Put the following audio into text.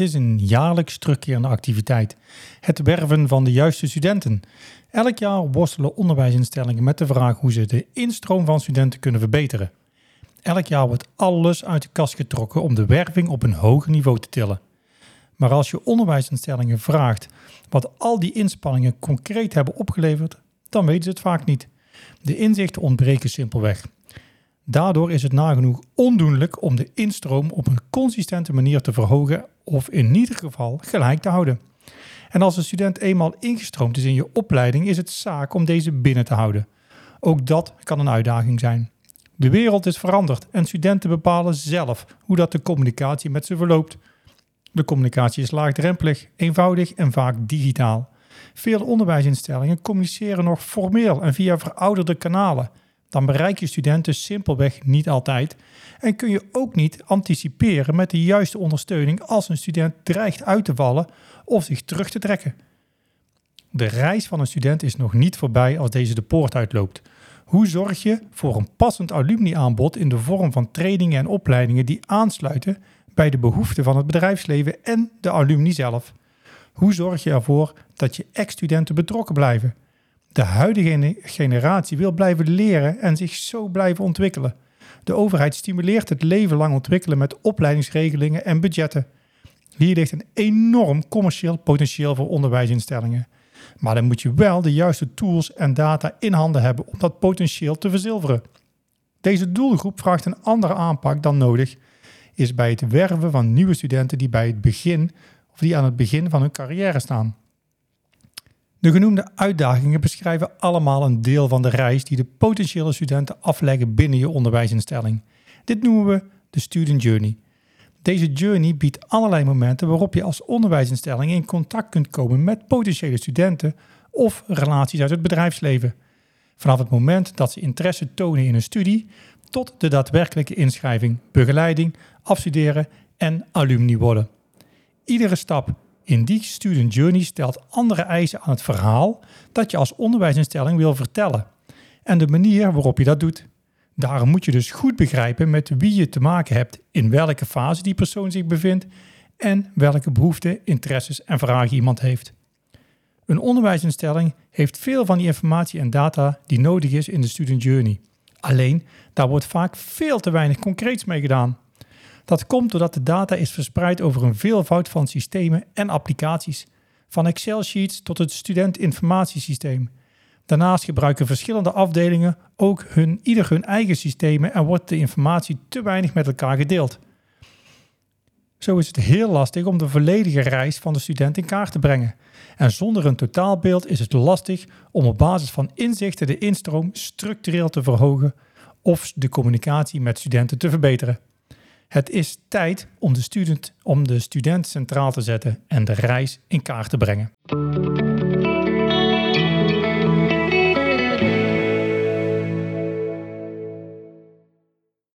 is een jaarlijks terugkerende activiteit. Het werven van de juiste studenten. Elk jaar worstelen onderwijsinstellingen met de vraag hoe ze de instroom van studenten kunnen verbeteren. Elk jaar wordt alles uit de kast getrokken om de werving op een hoger niveau te tillen. Maar als je onderwijsinstellingen vraagt wat al die inspanningen concreet hebben opgeleverd, dan weten ze het vaak niet. De inzichten ontbreken simpelweg. Daardoor is het nagenoeg ondoenlijk om de instroom op een consistente manier te verhogen of in ieder geval gelijk te houden. En als een student eenmaal ingestroomd is in je opleiding, is het zaak om deze binnen te houden. Ook dat kan een uitdaging zijn. De wereld is veranderd en studenten bepalen zelf hoe dat de communicatie met ze verloopt. De communicatie is laagdrempelig, eenvoudig en vaak digitaal. Veel onderwijsinstellingen communiceren nog formeel en via verouderde kanalen. Dan bereik je studenten simpelweg niet altijd en kun je ook niet anticiperen met de juiste ondersteuning als een student dreigt uit te vallen of zich terug te trekken. De reis van een student is nog niet voorbij als deze de poort uitloopt. Hoe zorg je voor een passend alumni-aanbod in de vorm van trainingen en opleidingen die aansluiten bij de behoeften van het bedrijfsleven en de alumni zelf? Hoe zorg je ervoor dat je ex-studenten betrokken blijven? De huidige generatie wil blijven leren en zich zo blijven ontwikkelen. De overheid stimuleert het leven lang ontwikkelen met opleidingsregelingen en budgetten. Hier ligt een enorm commercieel potentieel voor onderwijsinstellingen. Maar dan moet je wel de juiste tools en data in handen hebben om dat potentieel te verzilveren. Deze doelgroep vraagt een andere aanpak dan nodig is bij het werven van nieuwe studenten die bij het begin of die aan het begin van hun carrière staan. De genoemde uitdagingen beschrijven allemaal een deel van de reis die de potentiële studenten afleggen binnen je onderwijsinstelling. Dit noemen we de Student Journey. Deze journey biedt allerlei momenten waarop je als onderwijsinstelling in contact kunt komen met potentiële studenten of relaties uit het bedrijfsleven. Vanaf het moment dat ze interesse tonen in een studie tot de daadwerkelijke inschrijving, begeleiding, afstuderen en alumni worden. Iedere stap in die student journey stelt andere eisen aan het verhaal dat je als onderwijsinstelling wil vertellen en de manier waarop je dat doet. Daarom moet je dus goed begrijpen met wie je te maken hebt, in welke fase die persoon zich bevindt en welke behoeften, interesses en vragen iemand heeft. Een onderwijsinstelling heeft veel van die informatie en data die nodig is in de student journey. Alleen, daar wordt vaak veel te weinig concreets mee gedaan. Dat komt doordat de data is verspreid over een veelvoud van systemen en applicaties, van Excel-sheets tot het studentinformatiesysteem. Daarnaast gebruiken verschillende afdelingen ook hun, ieder hun eigen systemen en wordt de informatie te weinig met elkaar gedeeld. Zo is het heel lastig om de volledige reis van de student in kaart te brengen. En zonder een totaalbeeld is het lastig om op basis van inzichten de instroom structureel te verhogen of de communicatie met studenten te verbeteren. Het is tijd om de student, om de student centraal te zetten en de reis in kaart te brengen.